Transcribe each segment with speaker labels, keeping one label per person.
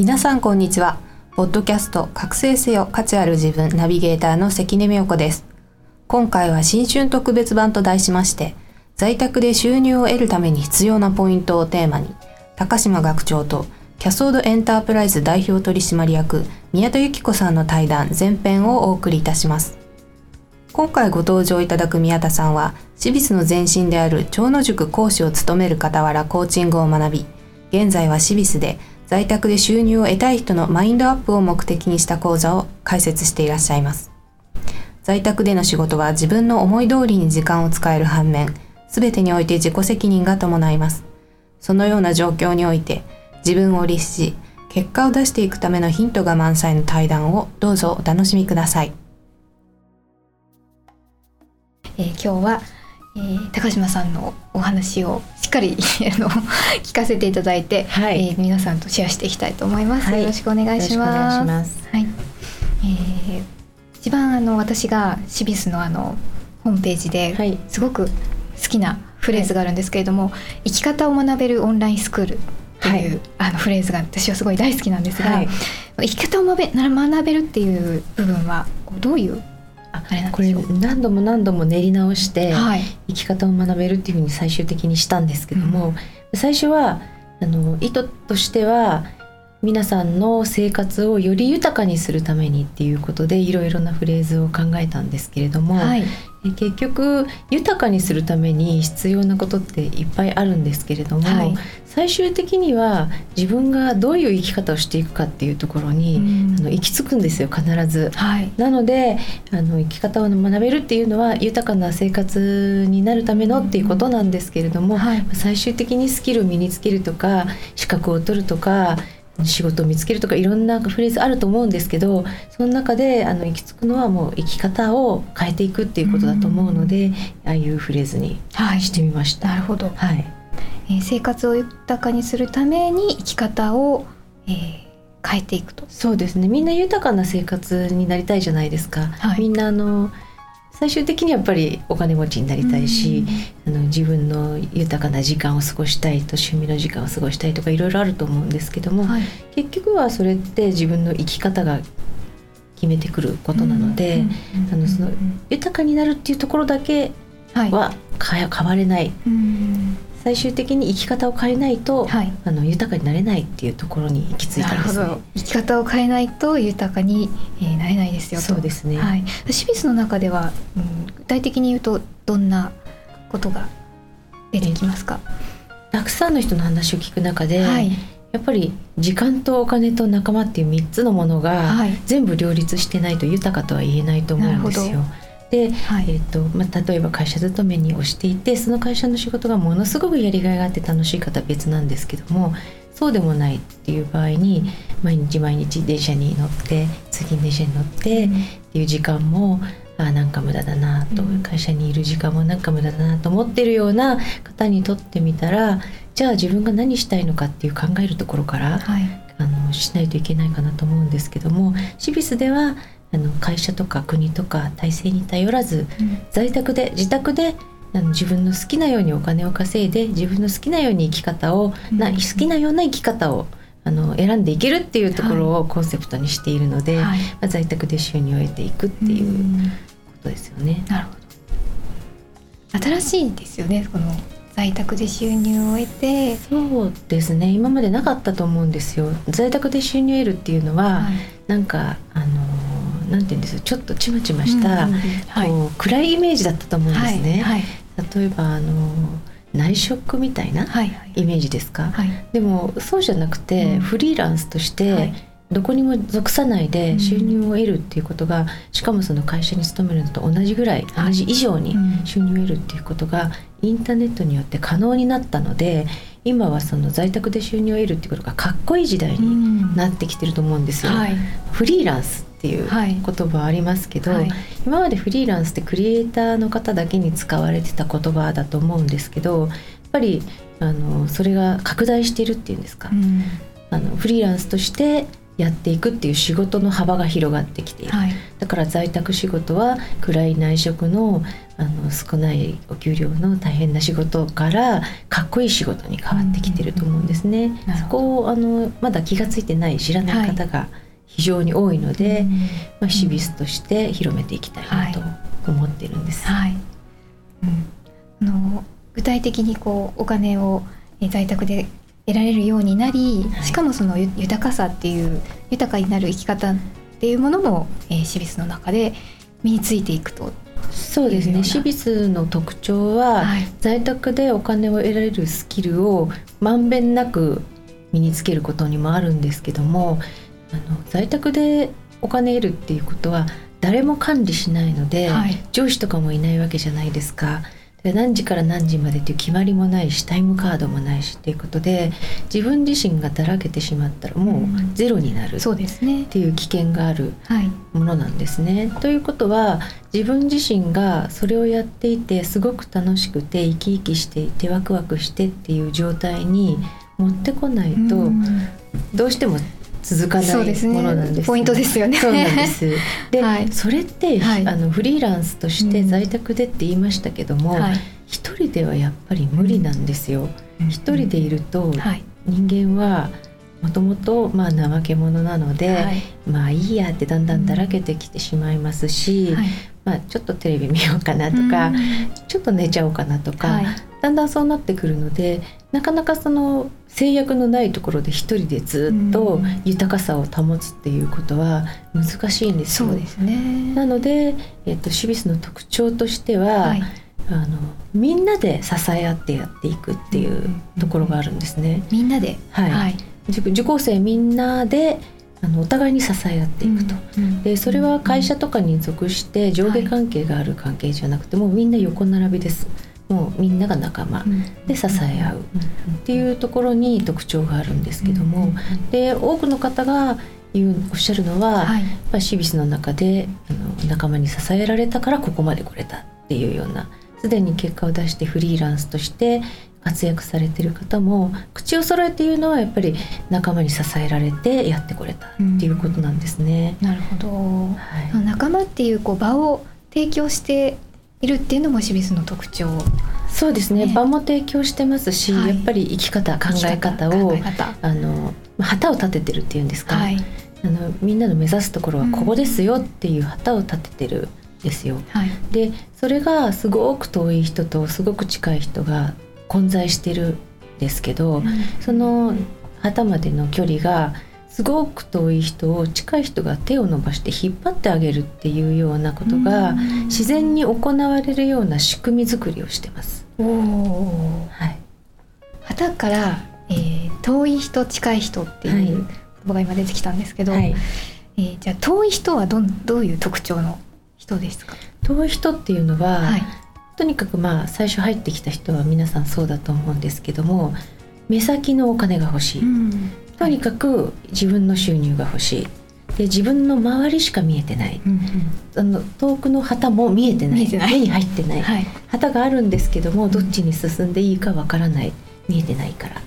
Speaker 1: 皆さんこんにちは。ポッドキャスト覚醒せよ価値ある自分ナビゲーターの関根美代子です。今回は新春特別版と題しまして、在宅で収入を得るために必要なポイントをテーマに、高島学長とキャソードエンタープライズ代表取締役宮田由紀子さんの対談前編をお送りいたします。今回ご登場いただく宮田さんは、シビスの前身である長野塾講師を務める傍らコーチングを学び、現在はシビスで在宅で収入を得たい人のマインドアップを目的にした講座を開設していらっしゃいます。在宅での仕事は自分の思い通りに時間を使える反面、すべてにおいて自己責任が伴います。そのような状況において、自分を律し、結果を出していくためのヒントが満載の対談をどうぞお楽しみください。
Speaker 2: えー今日は、えー高島さんのお話をしっかり 聞かせていただいて、
Speaker 3: はい。
Speaker 2: えー皆さんとシェアしていきたいと思います。
Speaker 3: はい。
Speaker 2: よろしくお願いします。はい。えー一番あの私がシビスのあのホームページで、
Speaker 3: はい。
Speaker 2: すごく好きなフレーズがあるんですけれども、生き方を学べるオンラインスクールっていう、
Speaker 3: はい。
Speaker 2: あのフレーズが私はすごい大好きなんですが、
Speaker 3: はい。
Speaker 2: 生き方を学べ学べるっていう部分はどういう
Speaker 3: これ何度も何度も練り直して
Speaker 2: はい。
Speaker 3: 生き方を学べるっていうふうに最終的にしたんですけども、最初はあの意図としては皆さんの生活をより豊かにするためにっていうことでいろいろなフレーズを考えたんですけれども、
Speaker 2: はい。
Speaker 3: え結局豊かにするために必要なことっていっぱいあるんですけれども、
Speaker 2: はい。
Speaker 3: 最終的には自分がどういう生き方をしていくかっていうところに、
Speaker 2: うん。
Speaker 3: あの行き着くんですよ必ず。
Speaker 2: はい。
Speaker 3: なのであの生き方を学べるっていうのは豊かな生活になるためのっていうことなんですけれども、
Speaker 2: はい。
Speaker 3: 最終的にスキルを身につけるとか資格を取るとか仕事を見つけるとかいろんなフレーズあると思うんですけどその中であの行き着くのはもう生き方を変えていくっていうことだと思うので、ああいうフレーズに
Speaker 2: はい。
Speaker 3: してみました。
Speaker 2: なるほど、
Speaker 3: はい、
Speaker 2: えー生活を豊かにするために生き方を、えー変えていくと。
Speaker 3: そうですね。みんな豊かな生活になりたいじゃないですか、
Speaker 2: はい。
Speaker 3: みんなあの最終的にやっぱりお金持ちになりたいし、あの自分の豊かな時間を過ごしたいと趣味の時間を過ごしたいとかいろいろあると思うんですけども、
Speaker 2: はい。
Speaker 3: 結局はそれって自分の生き方が決めてくることなので、あのその豊かになるっていうところだけ
Speaker 2: は
Speaker 3: 変われない。
Speaker 2: うん
Speaker 3: 最終的に生き方を変えないと、
Speaker 2: はい。
Speaker 3: あの豊かになれないっていうところに行き着いたんですね。
Speaker 2: ど。生き方を変えないと豊かに、えーなれないですよと。
Speaker 3: そうですね。
Speaker 2: はい、シビスの中では、うん、具体的に言うとどんなことが出てきますか、
Speaker 3: たくさんの人の話を聞く中で、
Speaker 2: はい。
Speaker 3: やっぱり時間とお金と仲間っていう3つのものが
Speaker 2: はい。
Speaker 3: 全部両立してないと豊かとは言えないと思うんです
Speaker 2: なる
Speaker 3: よ。で、
Speaker 2: はい。
Speaker 3: えーとまあ、例えば会社勤めにをしていてその会社の仕事がものすごくやりがいがあって楽しい方は別なんですけどもそうでもないっていう場合に毎日毎日電車に乗って通勤電車に乗ってっていう時間もあーなんか無駄だなと、
Speaker 2: うん。
Speaker 3: 会社にいる時間もなんか無駄だなと思ってるような方にとってみたらじゃあ自分が何したいのかっていう考えるところから
Speaker 2: はい。
Speaker 3: あのしないといけないかなと思うんですけどもシビスではあの会社とか国とか体制に頼らず
Speaker 2: うん。
Speaker 3: 在宅で自宅であの自分の好きなようにお金を稼いで自分の好きなように生き方を、な
Speaker 2: うん。
Speaker 3: 好きなような生き方をあの選んでいけるっていうところをコンセプトにしているので、
Speaker 2: はい。
Speaker 3: まあ、在宅で収入を得ていくっていううん。ことですよね。
Speaker 2: なるほど。新しいですよねこの在宅で収入を得て、
Speaker 3: そうですね。今までなかったと思うんですよ。在宅で収入を得るっていうのは、
Speaker 2: はい。
Speaker 3: なんかあのなんて言うんです？よちょっとちまちました、
Speaker 2: うんうんうん。はい。
Speaker 3: こう暗いイメージだったと思うんですね、
Speaker 2: はい
Speaker 3: 例えばあの内職みたいな
Speaker 2: はい。はい
Speaker 3: イメージですか、
Speaker 2: はい。
Speaker 3: でもそうじゃなくて、
Speaker 2: うん。
Speaker 3: フリーランスとして、
Speaker 2: はい。
Speaker 3: どこにも属さない
Speaker 2: うん。
Speaker 3: で収入を得るっていうことが、しかもその会社に勤めるのと同じぐらい、
Speaker 2: はい。
Speaker 3: 同じ以上に
Speaker 2: うん。
Speaker 3: 収入を得るっていうことがインターネットによって可能になったので今はその在宅で収入を得るっていうことがかっこいい時代に
Speaker 2: うん。
Speaker 3: なってきてると思うんですよ。
Speaker 2: はい。
Speaker 3: フリーランスっていう
Speaker 2: はい。
Speaker 3: 言葉ありますけど、
Speaker 2: はい。
Speaker 3: 今までフリーランスってクリエイターの方だけに使われてた言葉だと思うんですけどやっぱりあのそれが拡大しているっていうんですか、
Speaker 2: うん。
Speaker 3: あのフリーランスとしてやっていくっていう仕事の幅が広がってきている、
Speaker 2: はい。
Speaker 3: だから在宅仕事は暗い内職のあの少ないお給料の大変な仕事からかっこいい仕事に変わってきてると思うんですね。そこをあのまだ気が付いてない知らない方が非常に多いので、
Speaker 2: うん。
Speaker 3: まあ、シビスとして広めていきたいなと思ってるんです。
Speaker 2: はい、うん、あの具体的にこうお金をえー在宅で得られるようになり、
Speaker 3: はい。
Speaker 2: しかもそのゆ豊かさっていう豊かになる生き方っていうものも、えー、シビスの中で身についていくと。
Speaker 3: そうですね。シビスの特徴は、
Speaker 2: はい。
Speaker 3: 在宅でお金を得られるスキルをまんべんなく身につけることにもあるんですけどもあの在宅でお金得るっていうことは誰も管理しないので、
Speaker 2: はい。
Speaker 3: 上司とかもいないわけじゃないですか。で何時から何時までっていう決まりもないしタイムカードもないしっていうことで自分自身がだらけてしまったらもうゼロになるっ
Speaker 2: そうですね。
Speaker 3: ていう危険がある
Speaker 2: はい。
Speaker 3: ものなんですね。ということは自分自身がそれをやっていてすごく楽しくて生き生きしていてワクワクしてっていう状態に持ってこないと
Speaker 2: うん
Speaker 3: どうしても続かないものなんです。
Speaker 2: ポイントですよね。
Speaker 3: そうなんです。で、
Speaker 2: はい。
Speaker 3: それって、
Speaker 2: はい。
Speaker 3: あのフリーランスとして
Speaker 2: うん。
Speaker 3: 在宅でって言いましたけども、
Speaker 2: はい。
Speaker 3: 一人ではやっぱり無理なんですよ。一人でいると
Speaker 2: はい。
Speaker 3: 人間はもともとまあ怠け者なので、
Speaker 2: はい。
Speaker 3: まあいいやってだんだんだらけてきてしまいますし、
Speaker 2: はい。
Speaker 3: まあ、ちょっとテレビ見ようかなとか、
Speaker 2: うん。
Speaker 3: ちょっと寝ちゃおうかなとか、
Speaker 2: はい
Speaker 3: だんだんそうなってくるのでなかなかその制約のないところで一人でずっと
Speaker 2: うん
Speaker 3: 豊かさを保つっていうことは難しいんですよ。
Speaker 2: そうですね。
Speaker 3: なので、えっと、シビスの特徴としては、
Speaker 2: はい。
Speaker 3: あのみんなで支え合ってやっていくっていうところがあるんですね。
Speaker 2: みんなで。
Speaker 3: はい
Speaker 2: はい。
Speaker 3: 受受講生みんなであのお互いに支え合っていくと。
Speaker 2: うん
Speaker 3: でそれは会社とかに属して上下関係がある関係じゃなくて、もうみんな横並びですもうみんなが仲間。
Speaker 2: うん。
Speaker 3: で支え合う。っていうところに特徴があるんですけども、
Speaker 2: うん。
Speaker 3: で多くの方が言うおっしゃるのは、
Speaker 2: はい。
Speaker 3: やっぱりシビスの中であの仲間に支えられたからここまで来れたっていうようなすでに結果を出してフリーランスとして活躍されてる方も口を揃えて言うのはやっぱり仲間に支えられてやってこれたっていうことなんですね。
Speaker 2: なるほど。
Speaker 3: はい。
Speaker 2: 仲間っていうこう場を提供しているっていうのもシビスの特徴。
Speaker 3: そうですね
Speaker 2: ね
Speaker 3: 場も提供してますし、
Speaker 2: はい
Speaker 3: やっぱり生き方考え方をあの旗を立ててるっていうんですか、
Speaker 2: はい。
Speaker 3: あのみんなの目指すところはここですよっていう旗を立ててるんですよ。
Speaker 2: はい。
Speaker 3: でそれがすごく遠い人とすごく近い人が混在してるんですけど、その旗までの距離がすごく遠い人を近い人が手を伸ばして引っ張ってあげるっていうようなことが
Speaker 2: うん。
Speaker 3: 自然に行われるような仕組み作りをしてます。はい、
Speaker 2: 旗から、えー遠い人近い人っていう
Speaker 3: はい。
Speaker 2: 言葉が今出てきたんですけど、
Speaker 3: はい、
Speaker 2: えーじゃあ遠い人はどんどういう特徴の人ですか？
Speaker 3: 遠い人っていうのは、
Speaker 2: はい。
Speaker 3: とにかくまあ最初入ってきた人は皆さんそうだと思うんですけども目先のお金が欲しい、とにかく自分の収入が欲しい。で自分の周りしか見えてない。
Speaker 2: うん
Speaker 3: あの遠くの旗も見えてない。目に入ってない、
Speaker 2: はい。
Speaker 3: 旗があるんですけどもどっちに進んでいいかわからない。見えてないから。っ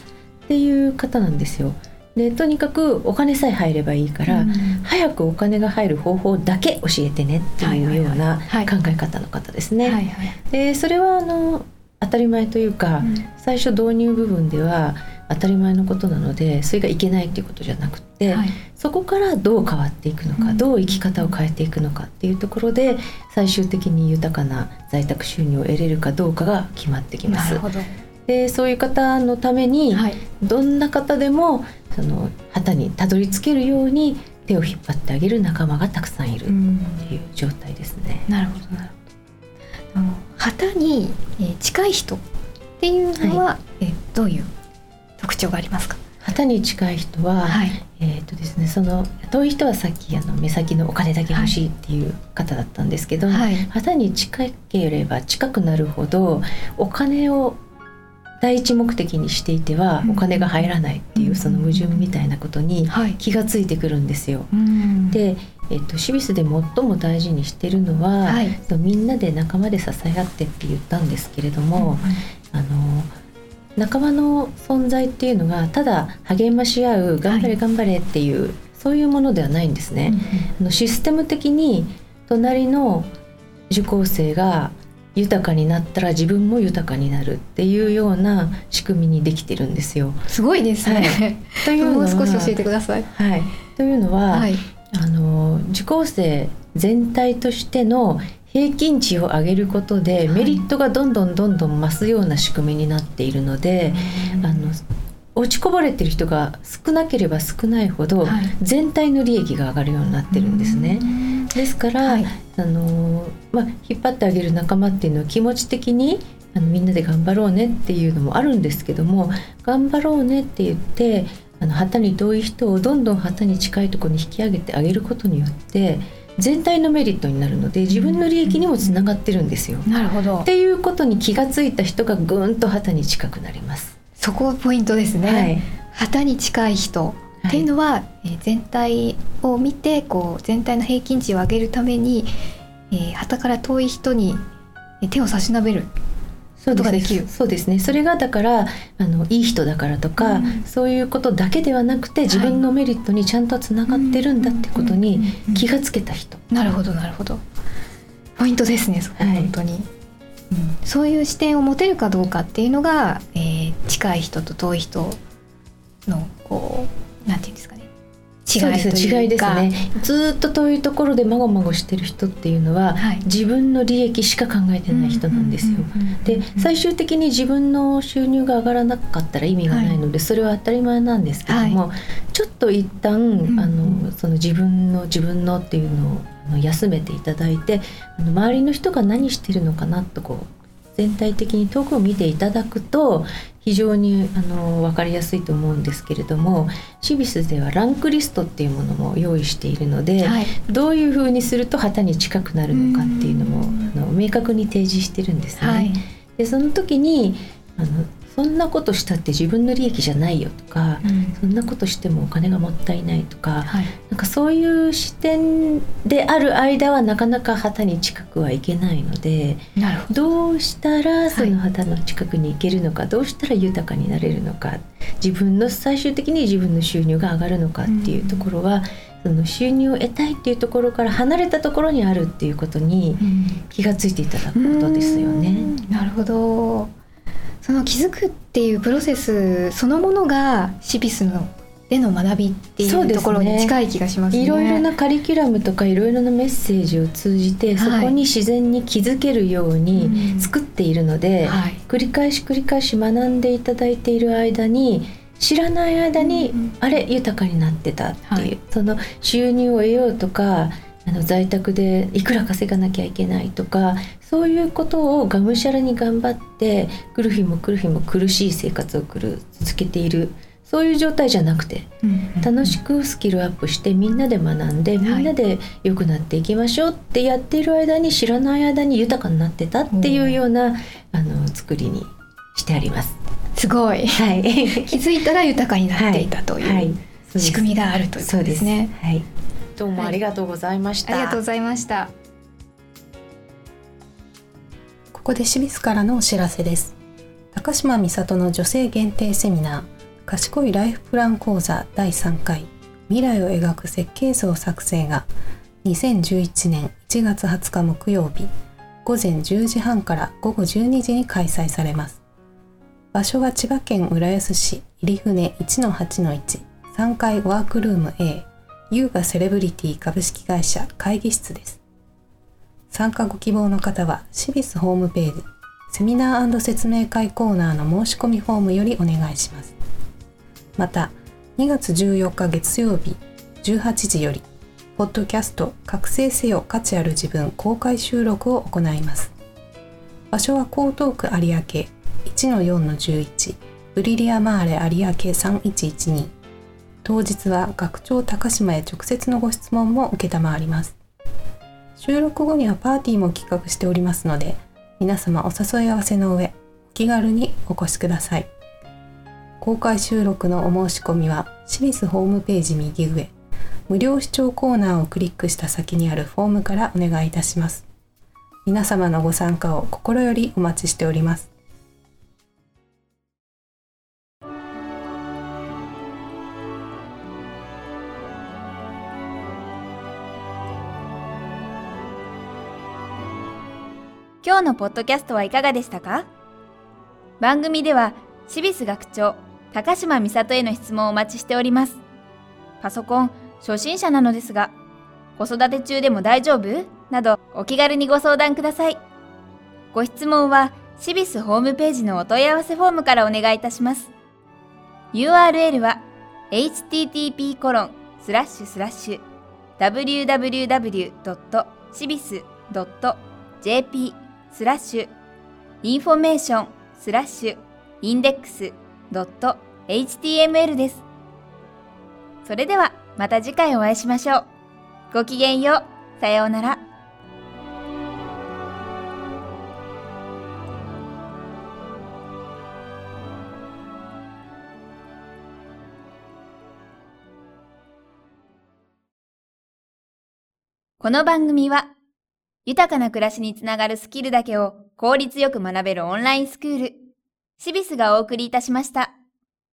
Speaker 3: ていう方なんですよ。でとにかくお金さえ入ればいいから、
Speaker 2: うん。
Speaker 3: 早くお金が入る方法だけ教えてね。っていうような
Speaker 2: はい。
Speaker 3: 考え方の方ですね。
Speaker 2: はいはい。
Speaker 3: でそれはあの当たり前というか、
Speaker 2: うん。
Speaker 3: 最初導入部分では当たり前のことなのでそれがいけないっていうことじゃなくて、
Speaker 2: はい
Speaker 3: そこからどう変わっていくのか、
Speaker 2: うん
Speaker 3: どう生き方を変えていくのかっていうところで最終的に豊かな在宅収入を得れるかどうかが決まってきます
Speaker 2: なる。ほど。
Speaker 3: でそういう方のために、
Speaker 2: はい
Speaker 3: どんな方でもその旗にたどり着けるように手を引っ張ってあげる仲間がたくさんいるっていう状態ですね。
Speaker 2: なるほどなるほどあの旗に、えー近い人っていうのは、えーどういう特徴がありますか？
Speaker 3: 旗に近い人は、
Speaker 2: はい。
Speaker 3: えーとですね、その遠い人はさっきあの目先のお金だけ欲しいっていう方だったんですけど、
Speaker 2: はい。
Speaker 3: 旗に近ければ近くなるほどお金を第一目的にしていては
Speaker 2: うん。
Speaker 3: お金が入らないっていうその矛盾みたいなことに
Speaker 2: はい。
Speaker 3: 気がついてくるんですよ。
Speaker 2: うん。
Speaker 3: で、えっとシビスで最も大事にしてるのは、
Speaker 2: はい。
Speaker 3: みんなで仲間で支え合ってって言ったんですけれども、あの仲間の存在っていうのがただ励まし合う頑張
Speaker 2: はい
Speaker 3: れ頑張れっていう、そういうものではないんですね。あのシステム的に隣の受講生が豊かになったら自分も豊かになるっていうような仕組みにできてるんですよ。
Speaker 2: すごいですね、
Speaker 3: というのは
Speaker 2: もう少し教えてください。
Speaker 3: はい、というのは、
Speaker 2: はい。
Speaker 3: あの受講生全体としての平均値を上げることで、
Speaker 2: はい。
Speaker 3: メリットがどんどんどんどん増すような仕組みになっているので、あの落ちこぼれてる人が少なければ少ないほど、
Speaker 2: はい。
Speaker 3: 全体の利益が上がるようになってるんですね。ですから、
Speaker 2: はい。
Speaker 3: あのまあ、引っ張ってあげる仲間っていうのは気持ち的にあのみんなで頑張ろうねっていうのもあるんですけども頑張ろうねって言ってあの旗に遠い人をどんどん旗に近いところに引き上げてあげることによって全体のメリットになるので自分の利益にもつながってるんですよ。
Speaker 2: なるほど。
Speaker 3: っていうことに気がついた人がぐーんと旗に近くなります。
Speaker 2: そこポイントですね、
Speaker 3: はい、
Speaker 2: 旗に近い人。っていうのは、えー全体を見てこう全体の平均値を上げるために、えー旗から遠い人にえー手を差し伸べる
Speaker 3: そう
Speaker 2: ことができる。
Speaker 3: そうですね。それがだからあのいい人だからとか、
Speaker 2: うん。
Speaker 3: そういうことだけではなくて自分のメリットにちゃんとつながってるんだってことに気がつけた人、
Speaker 2: なるほどなるほど。ポイントですねそこ
Speaker 3: はい。
Speaker 2: 本当に、うん。そういう視点を持てるかどうかっていうのが、えー近い人と遠い人のこうなんていうんですかね違いと
Speaker 3: そうですね違いですね。ずーっと遠いところでまごまごしてる人っていうのは、
Speaker 2: はい。
Speaker 3: 自分の利益しか考えてない人なんですよ。で最終的に自分の収入が上がらなかったら意味がないので、それは当たり前なんですけども、ちょっと一旦、
Speaker 2: ん。
Speaker 3: あのその自分の自分のっていうのを休めていただいてあの周りの人が何してるのかなとこう全体的に遠くを見ていただくと非常にあの分かりやすいと思うんですけれどもシビスではランクリストっていうものも用意しているので、
Speaker 2: はい。
Speaker 3: どういうふうにすると旗に近くなるのかっていうのも
Speaker 2: うん。
Speaker 3: あの明確に提示してるんですね。
Speaker 2: はい。
Speaker 3: でその時にあのそんなことしたって自分の利益じゃないよとか、そんなことしてもお金がもったいないとか、
Speaker 2: はい。
Speaker 3: なんかそういう視点である間はなかなか旗に近くはいけないのでど。うしたらその旗の近くに行けるのか、どうしたら豊かになれるのか自分の最終的に自分の収入が上がるのかっていうところは、その収入を得たいっていうところから離れたところにあるっていうことに気がついていただくことですよね。
Speaker 2: なるほどその気づくっていうプロセスそのものがシビスのでの学びっていうところに近い気がしますね。
Speaker 3: いろいろなカリキュラムとかいろいろなメッセージを通じて、そこに自然に気づけるように作っているので、
Speaker 2: はい。
Speaker 3: 繰り返し繰り返し学んでいただいている間に知らない間に、
Speaker 2: うん。
Speaker 3: あれ豊かになってたっていう、
Speaker 2: はい。
Speaker 3: その収入を得ようとかあの在宅でいくら稼がなきゃいけないとかそういうことをがむしゃらに頑張って来る日も来る日も苦しい生活を送る続けている。そういう状態じゃなくて楽しくスキルアップしてみんなで学んでみんなで良くなっていきましょうってやっている間に知らない間に豊かになってたっていうようなあの作りにしてあります。
Speaker 2: すごい。
Speaker 3: はい、
Speaker 2: 気づいたら豊かになっていたという、
Speaker 3: はい、
Speaker 2: 仕組みがあるということですね。
Speaker 3: そうはい、どうもありがとうございました。
Speaker 2: ありがとうございました。
Speaker 1: ここで清水からのお知らせです高島美里の女性限定セミナー賢いライフプラン講座第3回未来を描く設計図を作成が2011年1月20日木曜日午前10時半から午後12時に開催されます場所は千葉県浦安市入船1-8-1 3階ワークルーム A 優雅セレブリティ株式会社会議室です。参加ご希望の方はシビスホームページセミナー説明会コーナーの申し込みフォームよりお願いします。また2月14日月曜日18時よりポッドキャスト覚醒せよ価値ある自分公開収録を行います。場所は江東区有明1-4-11ブリリアマーレ有明3112当日は学長高島へ直接のご質問も承ります。収録後にはパーティーも企画しておりますので皆様お誘い合わせの上お気軽にお越しください。公開収録のお申し込みは清水ホームページ右上無料視聴コーナーをクリックした先にあるフォームからお願いいたします。皆様のご参加を心よりお待ちしております。
Speaker 4: 今日のポッドキャストはいかがでしたか？番組では、シビス学長、高島美里への質問をお待ちしております。パソコン、初心者なのですが、子育て中でも大丈夫？など、お気軽にご相談ください。ご質問は、シビスホームページのお問い合わせフォームからお願いいたします。URL は、http コロンスラッシュスラッシュ www.cibis.jp スラッシュインフォメーションスラッシュインデックスドット html です。それではまた次回お会いしましょう。ごきげんよう。さようなら。この番組は豊かな暮らしにつながるスキルだけを効率よく学べるオンラインスクール、シビスがお送りいたしました。